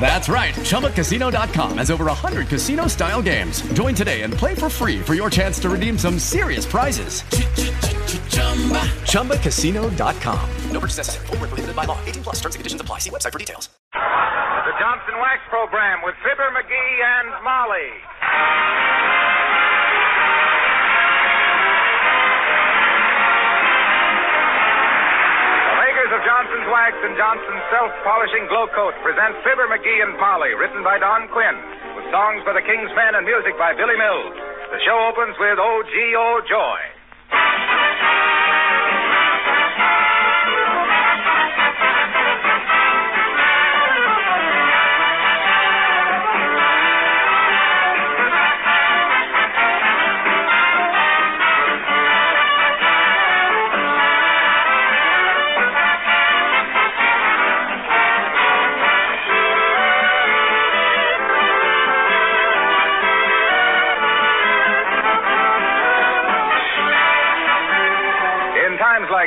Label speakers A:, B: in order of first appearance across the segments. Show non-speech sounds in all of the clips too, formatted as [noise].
A: That's right. ChumbaCasino.com has over 100 casino style games. Join today and play for free for your chance to redeem some serious prizes. ChumbaCasino.com.
B: No purchase necessary. Full prohibited by law. 18 plus terms and conditions apply. See website for details.
C: The Johnson Wax Program with Fibber McGee and Molly. Of Johnson's Wax and Johnson's Self Polishing Glow Coat present Fibber McGee and Molly, written by Don Quinn, with songs by the King's Men and music by Billy Mills. The show opens with O.G.O. Joy.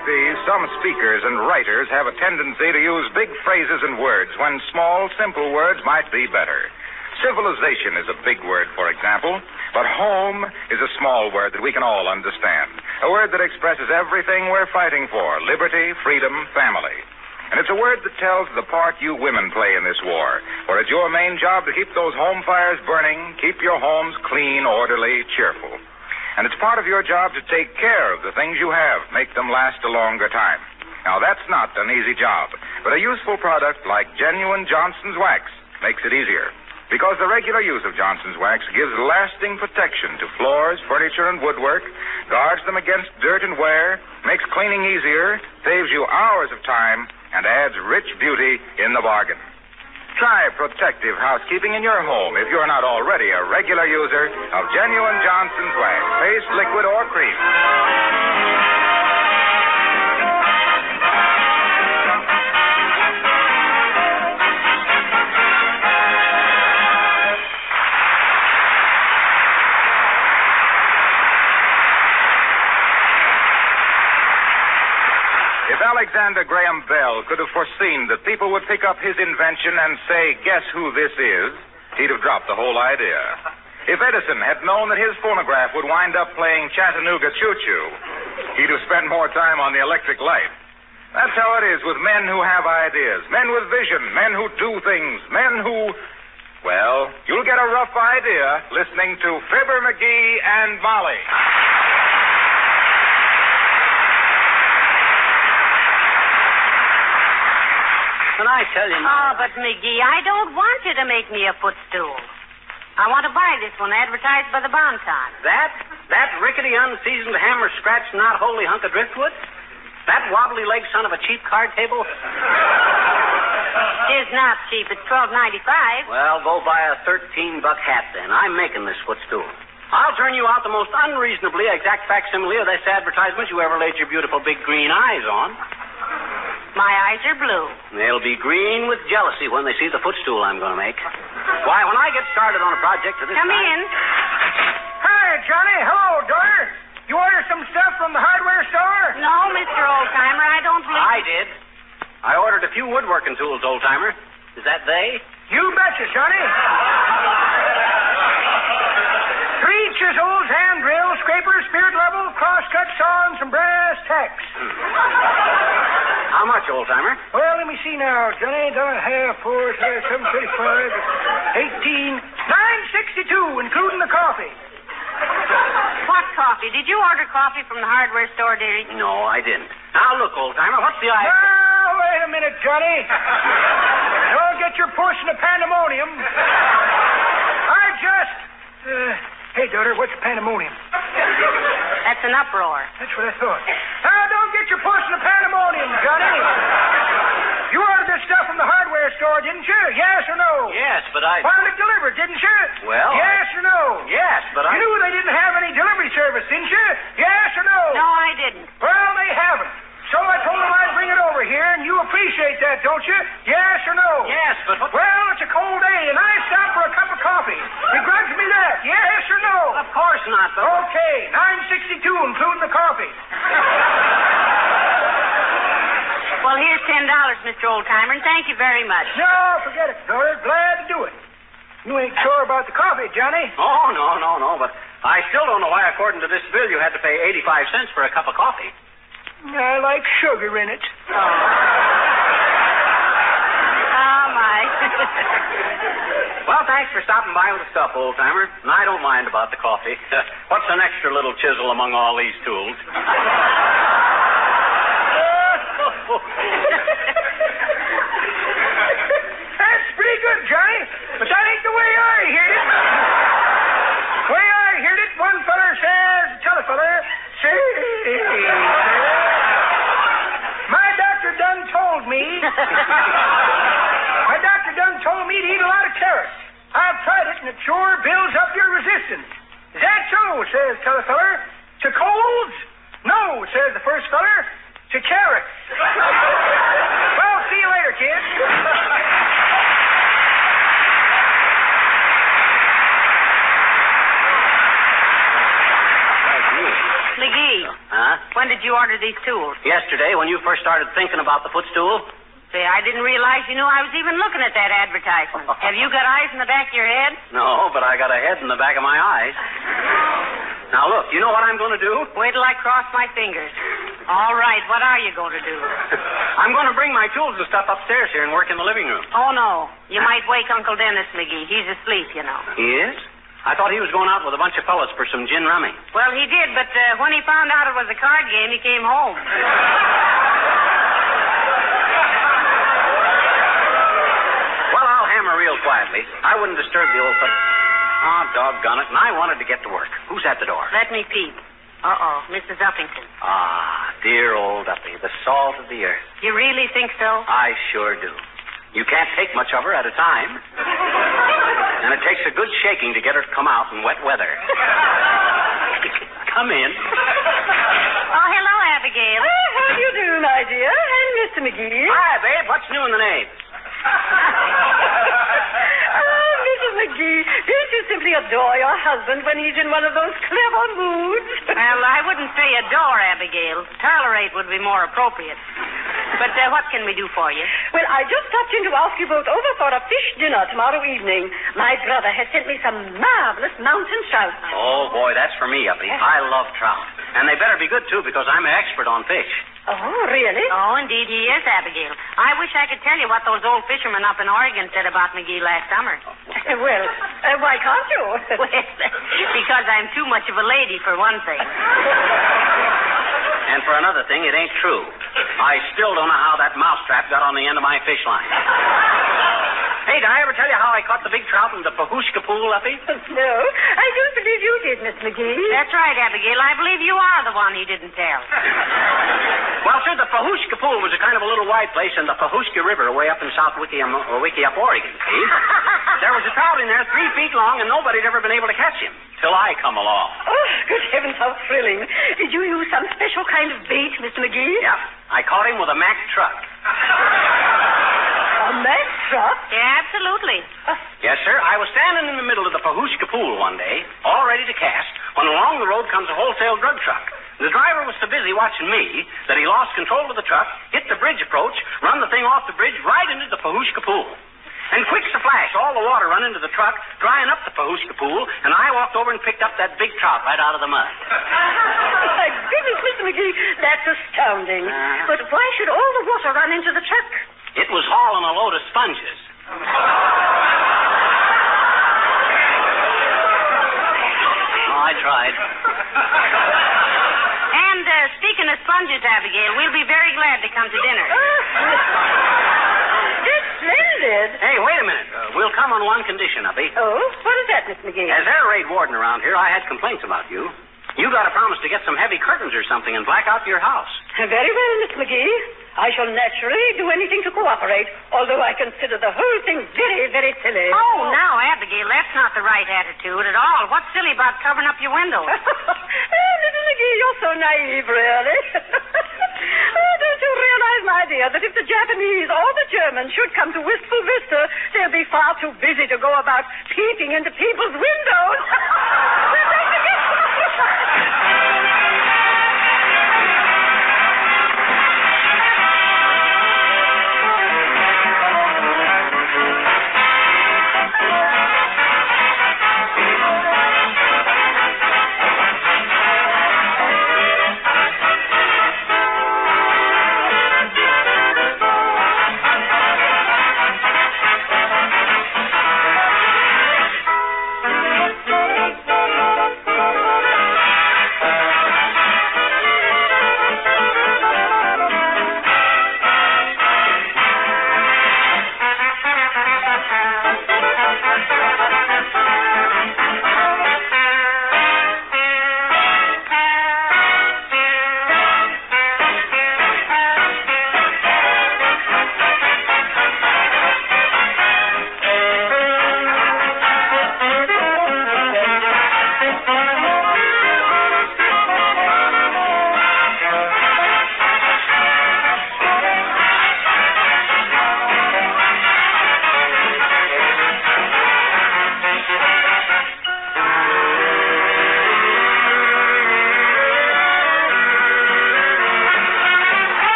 C: Like these, some speakers and writers have a tendency to use big phrases and words when small, simple words might be better. Civilization is a big word, for example, but home is a small word that we can all understand. A word that expresses everything we're fighting for liberty, freedom, family. And it's a word that tells the part you women play in this war. For it's your main job to keep those home fires burning, keep your homes clean, orderly, cheerful. And it's part of your job to take care of the things you have, make them last a longer time. Now, that's not an easy job, but a useful product like genuine Johnson's Wax makes it easier. Because the regular use of Johnson's Wax gives lasting protection to floors, furniture, and woodwork, guards them against dirt and wear, makes cleaning easier, saves you hours of time, and adds rich beauty in the bargain. Try protective housekeeping in your home if you're not already a regular user of genuine Johnson's wax, paste, liquid, or cream. Alexander Graham Bell could have foreseen that people would pick up his invention and say, Guess who this is? He'd have dropped the whole idea. If Edison had known that his phonograph would wind up playing Chattanooga Choo Choo, he'd have spent more time on the electric light. That's how it is with men who have ideas, men with vision, men who do things, men who. Well, you'll get a rough idea listening to Fibber McGee and Molly.
D: Can I tell you
E: Oh, but McGee, I don't want you to make me a footstool. I want to buy this one advertised by the Bon Ton.
D: That? That rickety, unseasoned, hammer scratch, not wholly hunk of driftwood? That wobbly leg son of a cheap card table?
E: It is not cheap. It's twelve ninety five.
D: Well, go buy a thirteen buck hat then. I'm making this footstool. I'll turn you out the most unreasonably exact facsimile of this advertisement you ever laid your beautiful big green eyes on.
E: My eyes are blue.
D: They'll be green with jealousy when they see the footstool I'm going to make. Why, when I get started on a project of this
E: Come
D: kind...
E: in.
F: Hi, Johnny. Hello, daughter. You order some stuff from the hardware store?
E: No, Mr. Oldtimer, I don't believe...
D: I did. I ordered a few woodworking tools, old-timer. Is that they?
F: You betcha, Johnny. Three chisels, hand drill, scraper, spirit level, crosscut saw, and some brass tacks. [laughs]
D: How much, old timer?
F: Well, let me see now. Johnny, dollar half, four, seven thirty-five, eighteen, nine sixty-two, including the coffee.
E: What coffee? Did you order coffee from the hardware store, dearie?
D: No, I didn't. Now look, old timer, what's the idea?
F: Now wait a minute, Johnny. [laughs] your puss in the pandemonium. I just. Uh, hey, daughter, what's a pandemonium?
E: That's an uproar.
F: That's what I thought. Now, don't get your puss in the pandemonium, Johnny. You ordered this stuff from the hardware store, didn't you? Yes or no?
D: Yes, but I.
F: Wanted it delivered, didn't you?
D: Well, I-
F: Yes or no?
D: Yes, but I.
F: You knew they didn't have any delivery service, didn't you? Yes or no?
E: No, I didn't.
F: Well, they haven't. So I told them I'd bring it over here, and you appreciate that, don't you? Yes or no?
D: Yes, but what?
F: Well, it's a cold day, and I stopped for a cup of coffee. Begrudge me that. Yes or no?
D: Of course not, but.
F: Okay, nine sixty-two, including the coffee.
E: Well, here's ten dollars, Mr. Oldtimer, and thank you very much.
F: No, forget it, daughter. Glad to do it. You ain't sure about the coffee, Johnny?
D: Oh, no, no, no, but I still don't know why, according to this bill, you had to pay 85 cents for a cup of coffee.
F: I like sugar in it.
E: Oh, oh my. [laughs]
D: Well, thanks for stopping by with the stuff, old timer. And I don't mind about the coffee. [laughs] What's an extra little chisel among all these tools? [laughs]
F: That's pretty good, Johnny. But that ain't the way I heard it. The way I heard it, one feller says, tell a feller, say, my doctor done told me, [laughs] my doctor done told me to eat a lot of carrots. I've tried it, and it sure builds up your resistance. Is that so, says t'other feller. To colds? No, says the first feller. To carrots. [laughs] well, see you later, kid.
E: McGee,
D: Huh?
E: When did you order these tools?
D: Yesterday, when you first started thinking about the footstool?
E: Say, I didn't realize you knew I was even looking at that advertisement. [laughs] Have you got eyes in the back of your head?
D: No, but I got a head in the back of my eyes. Now, look, you know what I'm going to do?
E: Wait till I cross my fingers. All right, what are you going to do? [laughs]
D: I'm going to bring my tools and stuff upstairs here and work in the living room.
E: Oh, no. You might wake Uncle Dennis, McGee. He's asleep, you know.
D: He is? I thought he was going out with a bunch of fellas for some gin rummy.
E: Well, he did, but uh, when he found out it was a card game, he came home.
D: Well, I'll hammer real quietly. I wouldn't disturb the old fellow. Oh, doggone it. And I wanted to get to work. Who's at the door?
E: Let me peep. Uh-oh, Mrs. Uppington.
D: Ah, dear old Uppy, the salt of the earth.
E: You really think so?
D: I sure do. You can't take much of her at a time. And it takes a good shaking to get her to come out in wet weather. come in.
E: Oh, hello, Abigail.
G: how do you do, my dear? And Mr. McGee.
D: Hi, babe. What's new in the name? [laughs]
G: Oh, Mrs. McGee, don't you simply adore your husband when he's in one of those clever moods?
E: Well, I wouldn't say adore, Abigail. Tolerate would be more appropriate. But uh, what can we do for you?
G: Well, I just stopped in to ask you both over for a fish dinner tomorrow evening. My brother has sent me some marvelous mountain trout.
D: Oh, boy, that's for me, Uppy. I love trout. And they better be good, too, because I'm an expert on fish.
G: Oh, really?
E: Oh, indeed he is, Abigail. I wish I could tell you what those old fishermen up in Oregon said about McGee last summer. [laughs]
G: well, uh, why can't you? [laughs]
E: well, [laughs] because I'm too much of a lady, for one thing.
D: And for another thing, it ain't true. I still don't know how that mousetrap got on the end of my fish line. hey, did I ever tell you how I caught the big trout in the Pahushka pool, Uppy? [laughs]
G: no, I don't believe you did, Miss McGee.
E: That's right, Abigail. I believe you are the one he didn't tell. [laughs]
D: Well, sir, the Pahushka pool was a kind of a little wide place in the Pahushka River way up in South Wickiup, uh, or Wickiup, Oregon, see? [laughs] there was a trout in there three feet long, and nobody had ever been able to catch him. Till I come along.
G: Oh, good heavens, how thrilling. Did you use some special kind of bait, Mr. McGee?
D: Yeah. I caught him with a Mack truck.
G: A Mack truck?
E: Yeah, absolutely.
D: Yes, sir. I was standing in the middle of the Pahushka pool one day, all ready to cast, when along the road comes a wholesale drug truck. The driver was so busy watching me that he lost control of the truck, hit the bridge approach, run the thing off the bridge right into the Pahushka pool. And quick's a flash, all the water run into the truck, drying up the Pahushka pool, and I walked over and picked up that big trout right out of the mud. [laughs]
G: My goodness, Mr. McGee, that's astounding.
D: Uh.
G: but why should all the water run into the truck?
D: It was hauling a load of sponges. Oh, I tried.
E: And uh, speaking of sponges, Abigail, we'll be very glad to come to dinner. [laughs]
G: That's splendid.
D: Hey, wait a minute. Uh, we'll come on one condition, Uppy.
G: Oh, what is that, Miss McGee?
D: As air raid warden around here, I had complaints about you. You got to promise to get some heavy curtains or something and black out your house.
G: Very well, Miss McGee. I shall naturally do anything to cooperate, although I consider the whole thing very, very silly.
E: Oh, now, Abigail, that's not the right attitude at all. What's silly about covering up your windows? [laughs]
G: oh, Mrs. McGee, you're so naive, really. That if the Japanese or the Germans should come to Wistful Vista, they'll be far too busy to go about peeping into people's windows. [laughs]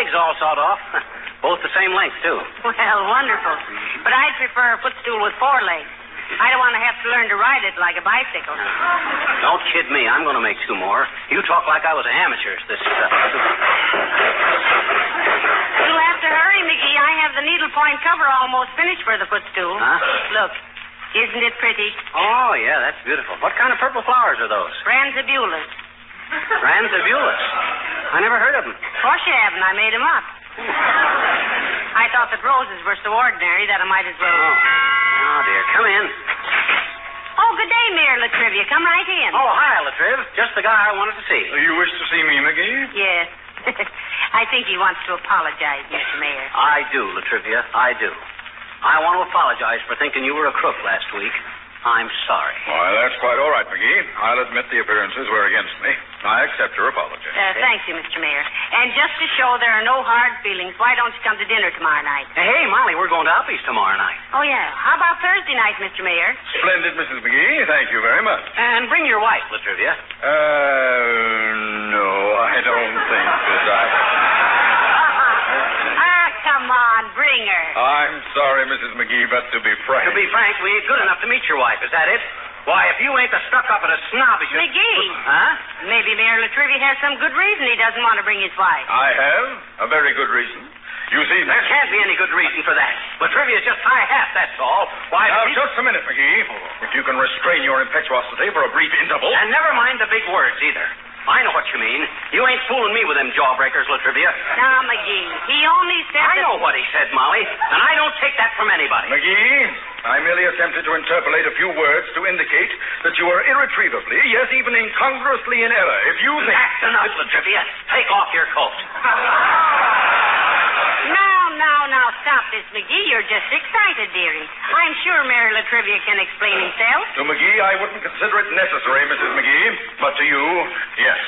D: legs all sawed off. [laughs] Both the same length, too.
E: well, wonderful. But I'd prefer a footstool with four legs. I don't want to have to learn to ride it like a bicycle.
D: Don't kid me. I'm going to make two more. You talk like I was an amateur. This uh,
E: You'll have to hurry, McGee. I have the needlepoint cover almost finished for the footstool.
D: Huh?
E: Look, isn't it pretty?
D: Oh, yeah, that's beautiful. What kind of purple flowers are those?
E: Ranzibulus.
D: Ranzibulus. I never heard of them.
E: Of course you haven't. I made 'em up. [laughs] I thought that roses were so ordinary that I might as well.
D: Oh. oh, dear. Come in.
E: Oh, good day, Mayor La Trivia. Come right in.
D: Oh, hi, Latriv. Just the guy I wanted to see.
H: You wish to see me, McGee?
E: Yes. [laughs] I think he wants to apologize, Mr. Mayor.
D: I do, La Trivia. I do. I want to apologize for thinking you were a crook last week. I'm sorry.
H: Why, that's quite all right, McGee. I'll admit the appearances were against me. I accept your apology.
E: Uh, thank you, Mr. Mayor. And just to show there are no hard feelings, why don't you come to dinner tomorrow night?
D: Hey, Molly, we're going to Uppy's tomorrow night.
E: Oh, yeah. How about Thursday night, Mr. Mayor?
H: Splendid, Mrs. McGee. Thank you very much.
D: And bring your wife, La Trivia.
H: Uh, no, I don't think that I.
E: ah, come on, bring her.
H: I'm sorry, Mrs. McGee, but to be frank.
D: To be frank, we ain't good enough to meet your wife. Is that it? Why, if you ain't the stuck up and a snobbish.
E: McGee.
D: Huh?
E: Maybe Mayor La Trivia has some good reason he doesn't want to bring his wife.
H: I have a very good reason. You see,
D: There can't be any good reason for that. La Trivia's just high hat, that's all. Why,
H: Now,
D: he-
H: just a minute, McGee. If you can restrain your impetuosity for a brief interval.
D: And never mind the big words either. I know what you mean. You ain't fooling me with them jawbreakers, La Trivia.
E: Now, McGee, he only said
D: I
E: that-
D: know what he said, Molly, and I don't take that from anybody.
H: McGee, I merely attempted to interpolate a few words to indicate that you are irretrievably, yes, even incongruously in error. If you think.
D: That's enough, La Trivia. Take off your coat. [laughs]
E: Now, stop this, McGee. You're just excited, dearie. I'm sure Mayor La Trivia can explain himself.
H: To McGee, I wouldn't consider it necessary, Mrs. McGee. But to you, yes.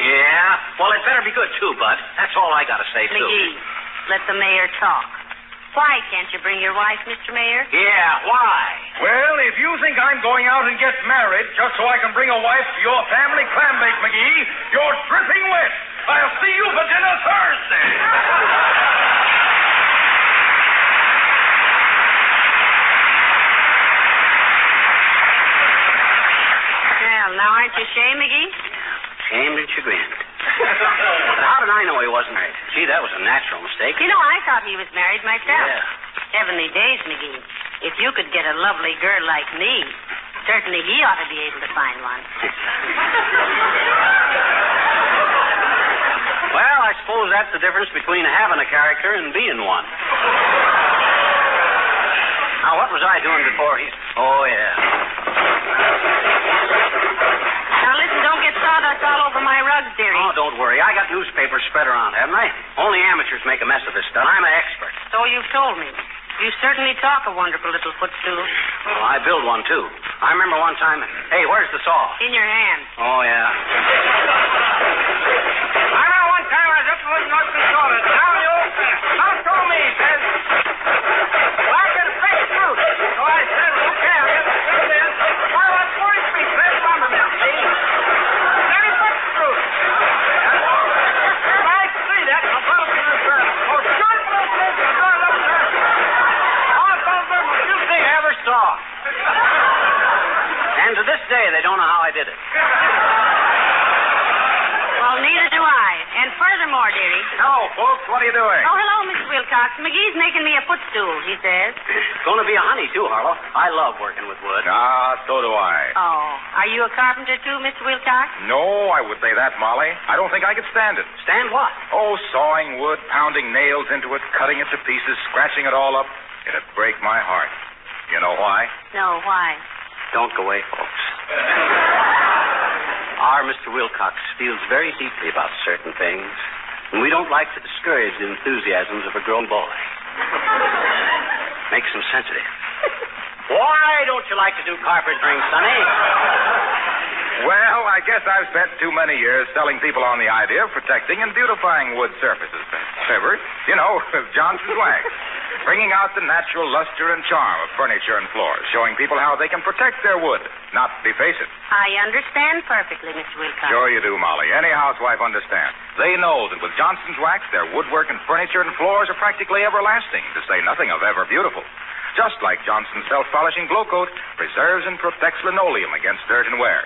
D: Yeah? Well, it better be good, too, Bud. That's all I gotta say, too.
E: McGee, let the mayor talk. Why can't you bring your wife, Mr. Mayor?
D: Yeah, why?
H: Well, if you think I'm going out and get married just so I can bring a wife to your family clam bake, McGee, you're dripping wet. I'll see you for dinner Thursday. [laughs]
D: Ashamed and chagrined. but how did I know he wasn't married? Gee, that was a natural mistake.
E: You know, I thought he was married myself.
D: Yeah.
E: Heavenly days, McGee. If you could get a lovely girl like me, certainly he ought to be able to find one. [laughs]
D: Well, I suppose that's the difference between having a character and being one. Now, what was I doing before he. Oh, yeah.
E: Now listen, don't get sawdust all over my rugs, dearie.
D: Oh, don't worry. I got newspapers spread around, haven't I? Only amateurs make a mess of this stuff. I'm an expert.
E: So you've told me. You certainly talk a wonderful little footstool.
D: Well, I build one, too. I remember one time. Hey, where's the saw?
E: In your hand.
D: Oh, yeah.
F: I remember one time I was up in North Dakota. Down the old Tom told me, he says, well, I get a fresh fruit. So I said, okay, I'll get the fruit in. Well, that's 40 feet, fresh lumber mill, see? Then he put the fruit. I see that, and I brought it to the ground. Oh, sure, but I said, the door up there. Oh, I thought it was the cutest thing I ever saw.
D: And to this day, they don't know how I did it.
E: Well, neither do I. And furthermore, dearie.
C: Hello, folks. What are you doing?
E: Oh, hello, Mr. Wilcox. McGee's making me a footstool, he says.
D: It's going to be a honey, too, Harlow. I love working with wood.
C: Ah, so do I.
E: Oh, are you a carpenter too, Mr. Wilcox?
C: No, I would say that, Molly. I don't think I could stand it.
D: Stand what?
C: Oh, sawing wood, pounding nails into it, cutting it to pieces, scratching it all up. It'd break my heart. You know why?
E: No, why?
D: Don't go away, folks. [laughs] Our Mr. Wilcox feels very deeply about certain things, and we don't like to discourage the enthusiasms of a grown boy. [laughs] Makes him sensitive. Why don't you like to do carpentering, Sonny?
C: Well, I guess I've spent too many years selling people on the idea of protecting and beautifying wood surfaces. Fibber, you know, [laughs] Johnson's wax. Bringing out the natural luster and charm of furniture and floors, showing people how they can protect their wood, not deface it.
E: I understand perfectly, Mr. Wilcox.
C: Sure you do, Molly. Any housewife understands. They know that with Johnson's wax, their woodwork and furniture and floors are practically everlasting, to say nothing of ever beautiful. Just like Johnson's self-polishing glow coat preserves and protects linoleum against dirt and wear.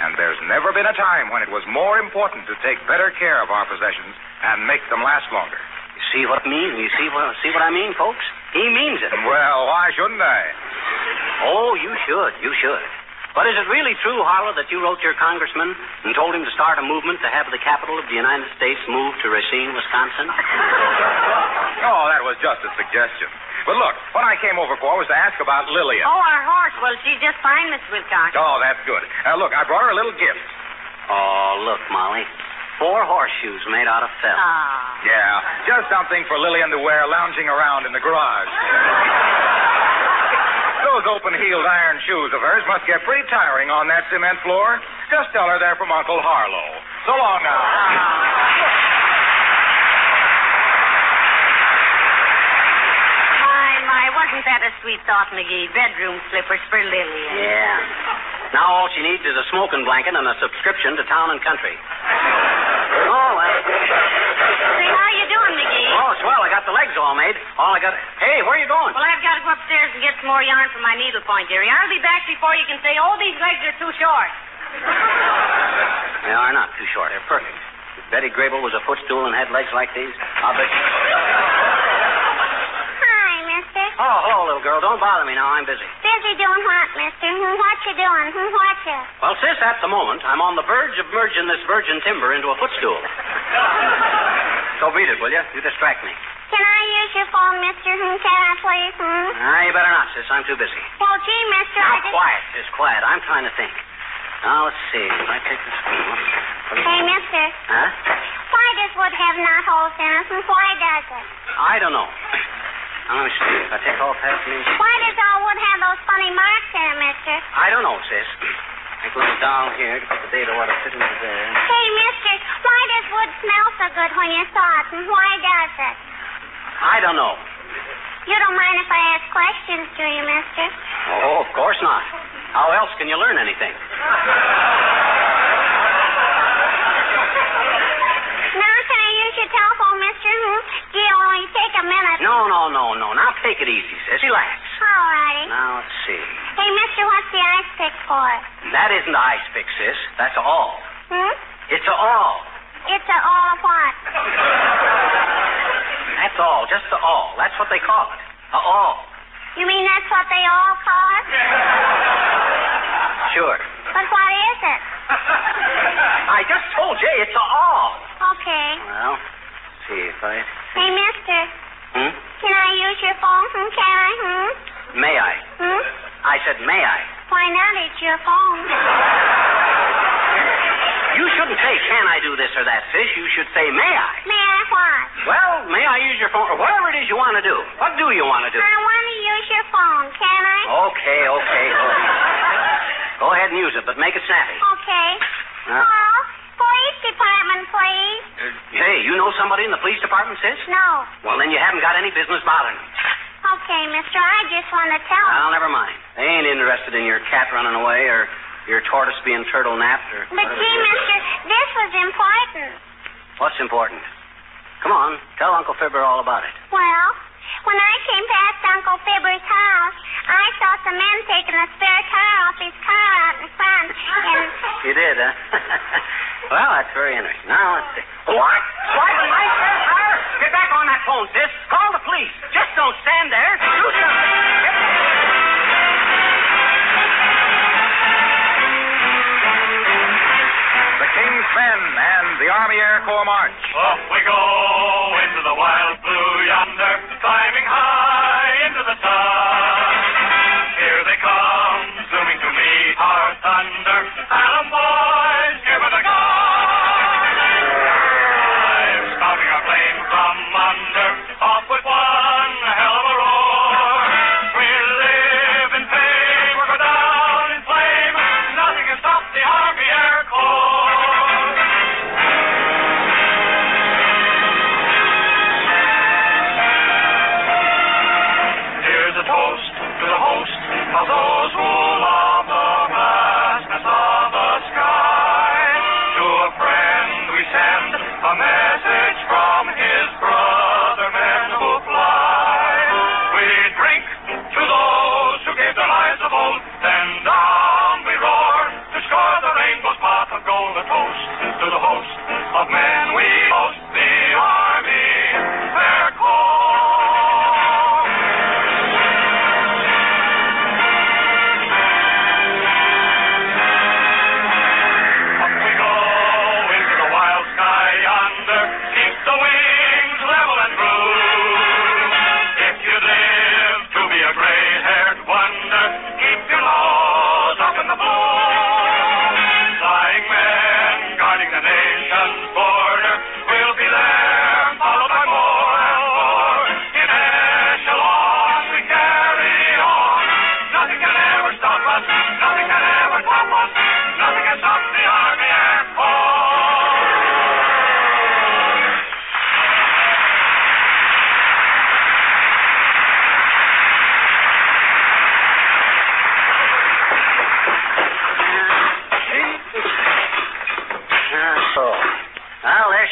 C: And there's never been a time when it was more important to take better care of our possessions and make them last longer.
D: You see what I mean? You see what see what I mean, folks? He means it.
C: Well, why shouldn't I?
D: Oh, you should. You should. But is it really true, Harlow, that you wrote your congressman and told him to start a movement to have the capital of the United States moved to Racine, Wisconsin? [laughs]
C: Oh, that was just a suggestion. But look, what I came over for was to ask about Lillian.
E: Oh, our horse. Well, she's just fine, Mr. Wilcox.
C: Oh, that's good. Uh, look, I brought her a little gift.
D: Oh, look, Molly. Four horseshoes made out of felt.
E: Ah.
C: Yeah, just something for Lillian to wear lounging around in the garage. [laughs] Those open-heeled iron shoes of hers must get pretty tiring on that cement floor. Just tell her they're from Uncle Harlow. So long now.
E: My, my, wasn't that a sweet thought, McGee? Bedroom slippers for Lillian.
D: Yeah. Now all she needs is a smoking blanket and a subscription to Town and Country. Oh, well.
E: Say, how you doing, McGee?
D: Oh, swell. I got the legs all made. All I got. Hey, where are you going?
E: Well, I've got to go upstairs and get some more yarn for my needlepoint, dearie. I'll be back before you can say, oh, these legs are too short.
D: They are not too short. They're perfect. If Betty Grable was a footstool and had legs like these, I'll bet. Oh, hello, little girl. Don't bother me now. I'm busy.
I: Busy doing what, mister? What you doing? What you?
D: Well, sis, at the moment, I'm on the verge of merging this virgin timber into a footstool. so beat it, will you? You distract me.
I: Can I use your phone, mister? Can I please? Hmm?
D: Ah, you better not, sis. I'm too busy.
I: Well, gee, mister,
D: Now,
I: I just...
D: quiet, sis, quiet. I'm trying to think. Now, let's see. If I take this. Phone...
I: Hey, mister,
D: Huh?
I: why does wood have knot holes in it? Why does it?
D: I don't know. Now, let me see. If I take all past me.
I: Why does all wood have those funny marks in it, mister?
D: I don't know, sis. Take a little down here to put the data water fit into there.
I: Hey, mister, why does wood smell so good when you saw it? and Why does it?
D: I don't know.
I: You don't mind if I ask questions, do you, mister?
D: Oh, of course not. How else can you learn anything?
I: Now, can I use your telephone, mister? Hmm? A minute.
D: No, no, no, no. Now take it easy, sis. Relax.
I: All righty.
D: Now, let's see.
I: Hey, mister, what's the ice pick for?
D: That isn't the ice pick, sis. That's all.
I: Hmm?
D: It's a awl.
I: It's a awl of what?
D: That's all. Just the awl. That's what they call it. A awl.
I: You mean that's what they all call it?
D: Sure.
I: But what is it? [laughs]
D: I just told you it's a awl.
I: Okay.
D: Well, see if I.
I: Hey, mister,
D: Hmm?
I: can I use your phone? Hmm, can I? Hmm?
D: May I?
I: Hmm?
D: I said, may I?
I: Why not? It's your phone.
D: You shouldn't say, can I do this or that, sis. You should say, may I?
I: May I what?
D: Well, may I use your phone? Or whatever it is you want to do. What do you want to do?
I: I want to use your phone. Can I?
D: Okay, okay, go ahead. Go ahead and use it, but make it snappy.
I: Okay.
D: Huh?
I: Well, police department, please.
D: Uh, hey, you know somebody in the police department, sis?
I: No.
D: Well, then you haven't got any business bothering them.
I: Okay, mister, I just want to tell
D: Well, never mind. They ain't interested in your cat running away or your tortoise being turtle napped or.
I: But gee, mister, this was important.
D: What's important? Come on, tell Uncle Fibber all about it.
I: Well, when I came past Uncle Fibber's house, I saw some men taking a spare car off his car out in front, and [laughs]
D: You did, huh? [laughs] well, that's very interesting. Now, let's see. What? Swiping my spare car? Get back on that phone, sis. Call the police. Just don't stand there. Do something. Get-
C: The King's Men and the Army Air Corps March.
J: Off we go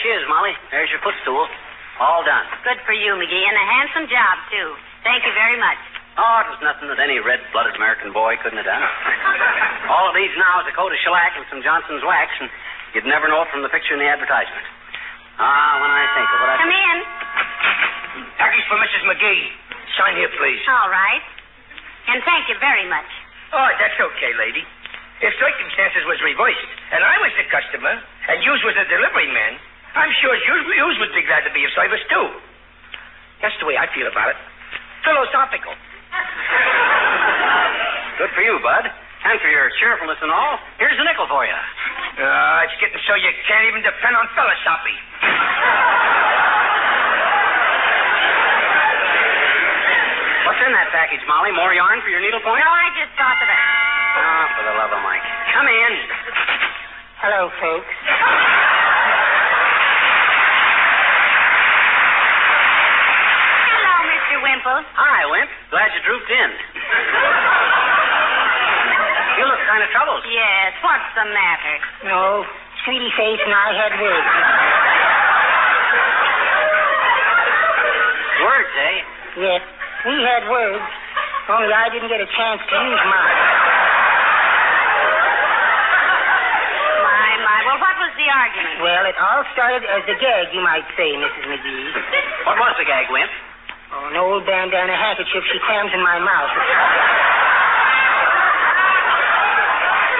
D: she is, Molly. There's your footstool. All done.
E: Good for you, McGee, and a handsome job, too. Thank you very much.
D: Oh, it was nothing that any red-blooded American boy couldn't have done. [laughs] All it needs now is a coat of shellac and some Johnson's wax, and you'd never know it from the picture in the advertisement. Ah, when I think of what I...
E: Come in.
F: Package for Mrs. McGee. Sign here, please.
E: All right. And thank you very much.
F: Oh, that's okay, lady. If circumstances was reversed, and I was the customer, and yous was the delivery man, I'm sure yous, yous would be glad to be of service, too. That's the way I feel about it. Philosophical.
D: Good for you, Bud. And for your cheerfulness and all, here's a nickel for you.
F: Uh, it's getting so you can't even depend on philosophy.
D: What's in that package, Molly? More yarn for your needlepoint?
E: No, I just thought of it.
D: Oh, for the love of Mike. Come in.
F: Hello, folks.
E: Hello, Mr. Wimple.
D: Wimp. Glad you drooped in. you look kind of troubled.
E: Yes, what's the matter?
K: No, Sweetie Face and I had words.
D: Words, eh?
K: Yes, we had words, only I didn't get a chance to use mine.
E: My, my. Well, what was the argument?
K: Well, it all started as a gag, you might say, Mrs. McGee.
D: What was the gag, Wimp?
K: An old bandana handkerchief she crams in my mouth.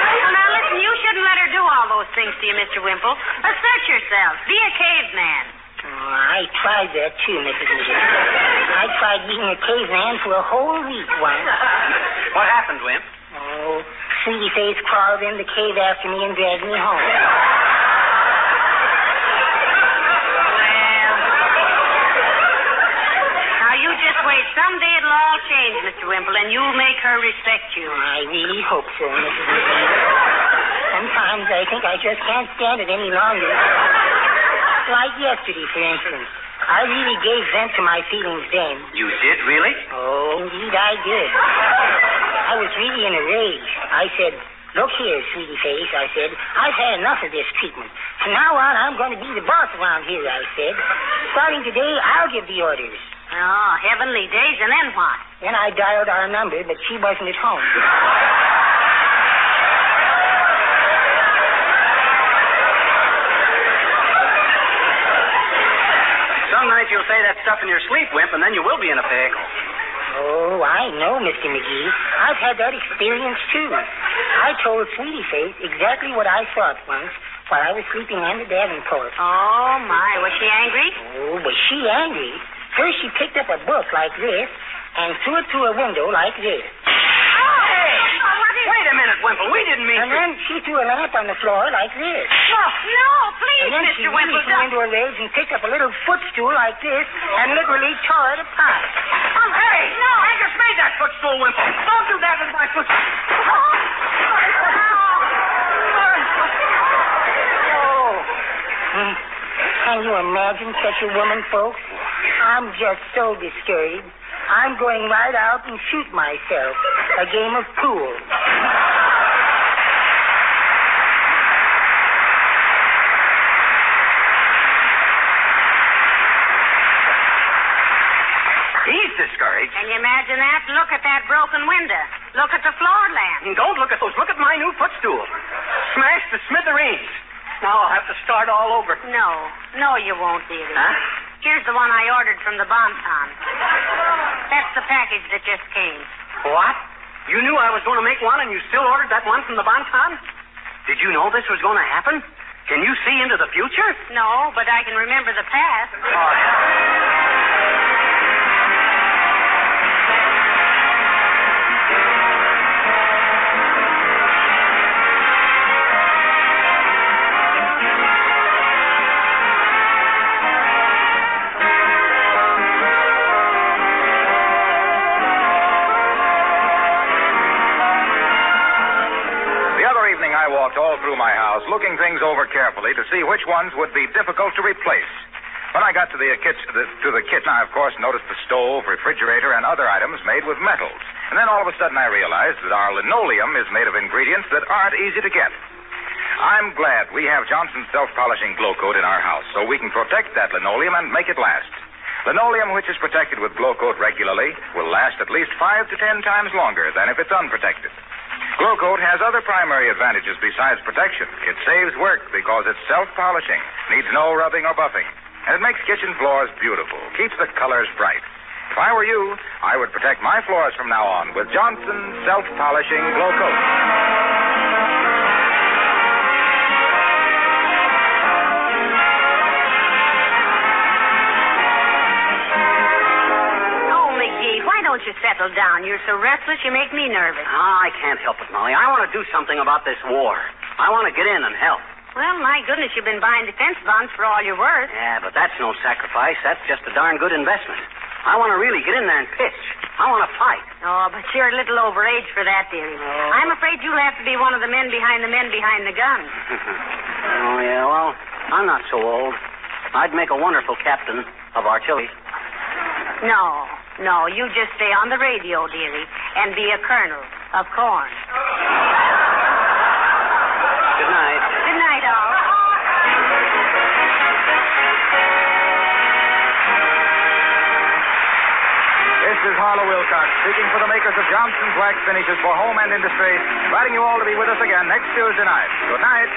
E: Well, now listen, you shouldn't let her do all those things to you, Mr. Wimple. Assert yourself. Be a caveman.
K: Oh, I tried that too, Mrs. McGee. I tried being a caveman for a whole week once.
D: What happened, Wimp?
K: Oh, Sweetie Face crawled in the cave after me and dragged me home.
E: Someday it'll all change, Mr. Wimple, and you'll make her respect you.
K: I really hope so, Mrs. McGee. Sometimes I think I just can't stand it any longer. Like yesterday, for instance. I really gave vent to my feelings then.
D: You did, really?
K: Oh, indeed I did. I was really in a rage. I said, Look here, sweetie face, I said. I've had enough of this treatment. From now on, I'm going to be the boss around here, I said. Starting today, I'll give the orders.
E: Oh, heavenly days, and then what?
K: Then I dialed our number, but she wasn't at home.
D: Some nights you'll say that stuff in your sleep, Wimp, and then you will be in a pickle.
K: Oh, I know, Mr. McGee. I've had that experience, too. I told Sweetie Face exactly what I thought once while I was sleeping on the Davenport.
E: Oh, my. Was she angry?
K: Oh, was she angry? First, she picked up a book like this and threw it through a window like this.
D: Wait a minute, Wimple. We didn't mean
K: And then she threw a lamp on the floor like this.
E: No, no, please,
K: And then
E: Mr.
K: she
E: Wimple.
K: really flew
E: don't-
K: into a rage and picked up a little footstool like this and literally tore it apart.
D: Hey! No! I just made that footstool, Wimple. Don't do that with my footstool.
K: Oh. Hmm. Can you imagine such a woman, folks? I'm just so discouraged. I'm going right out and shoot myself. A game of pool.
D: He's discouraged.
E: Can you imagine that? Look at that broken window. Look at the floor lamp.
D: Don't look at those. Look at my new footstool. Smashed to smithereens. Now I'll have to start all over.
E: No, no, you won't, dearie.
D: Huh?
E: Here's the one I ordered from the Bon Ton. That's the package that just came.
D: What? You knew I was going to make one, and you still ordered that one from the Bon Ton? Did you know this was going to happen? Can you see into the future?
E: No, but I can remember the past.
C: Oh, the all through my house, looking things over carefully to see which ones would be difficult to replace. When I got to the, kitchen, to the kitchen, I, of course, noticed the stove, refrigerator, and other items made with metals. And then all of a sudden, I realized that our linoleum is made of ingredients that aren't easy to get. I'm glad we have Johnson's self-polishing glow coat in our house so we can protect that linoleum and make it last. Linoleum which is protected with glow coat regularly will last at least five to ten times longer than if it's unprotected. Glow coat has other primary advantages besides protection. It saves work because it's self-polishing, needs no rubbing or buffing, and it makes kitchen floors beautiful, keeps the colors bright. If I were you, I would protect my floors from now on with Johnson's self-polishing glow coat.
E: Don't you settle down? You're so restless, you make me nervous.
D: Ah, I can't help it, Molly. I want to do something about this war. I want to get in and help.
E: Well, my goodness, you've been buying defense bonds for all you're worth.
D: Yeah, but that's no sacrifice. That's just a darn good investment. I want to really get in there and pitch. I want to fight.
E: Oh, but you're a little overage for that, dearie. I'm afraid you'll have to be one of the men behind the men behind the gun. [laughs]
D: oh, yeah, well, I'm not so old. I'd make a wonderful captain of artillery.
E: No, no, you just stay on the radio, dearie, and be a colonel of corn.
D: Good night.
E: Good night, all.
C: This is Harlow Wilcox speaking for the makers of Johnson's Wax Finishes for Home and Industry, inviting you all to be with us again next Tuesday night. Good night.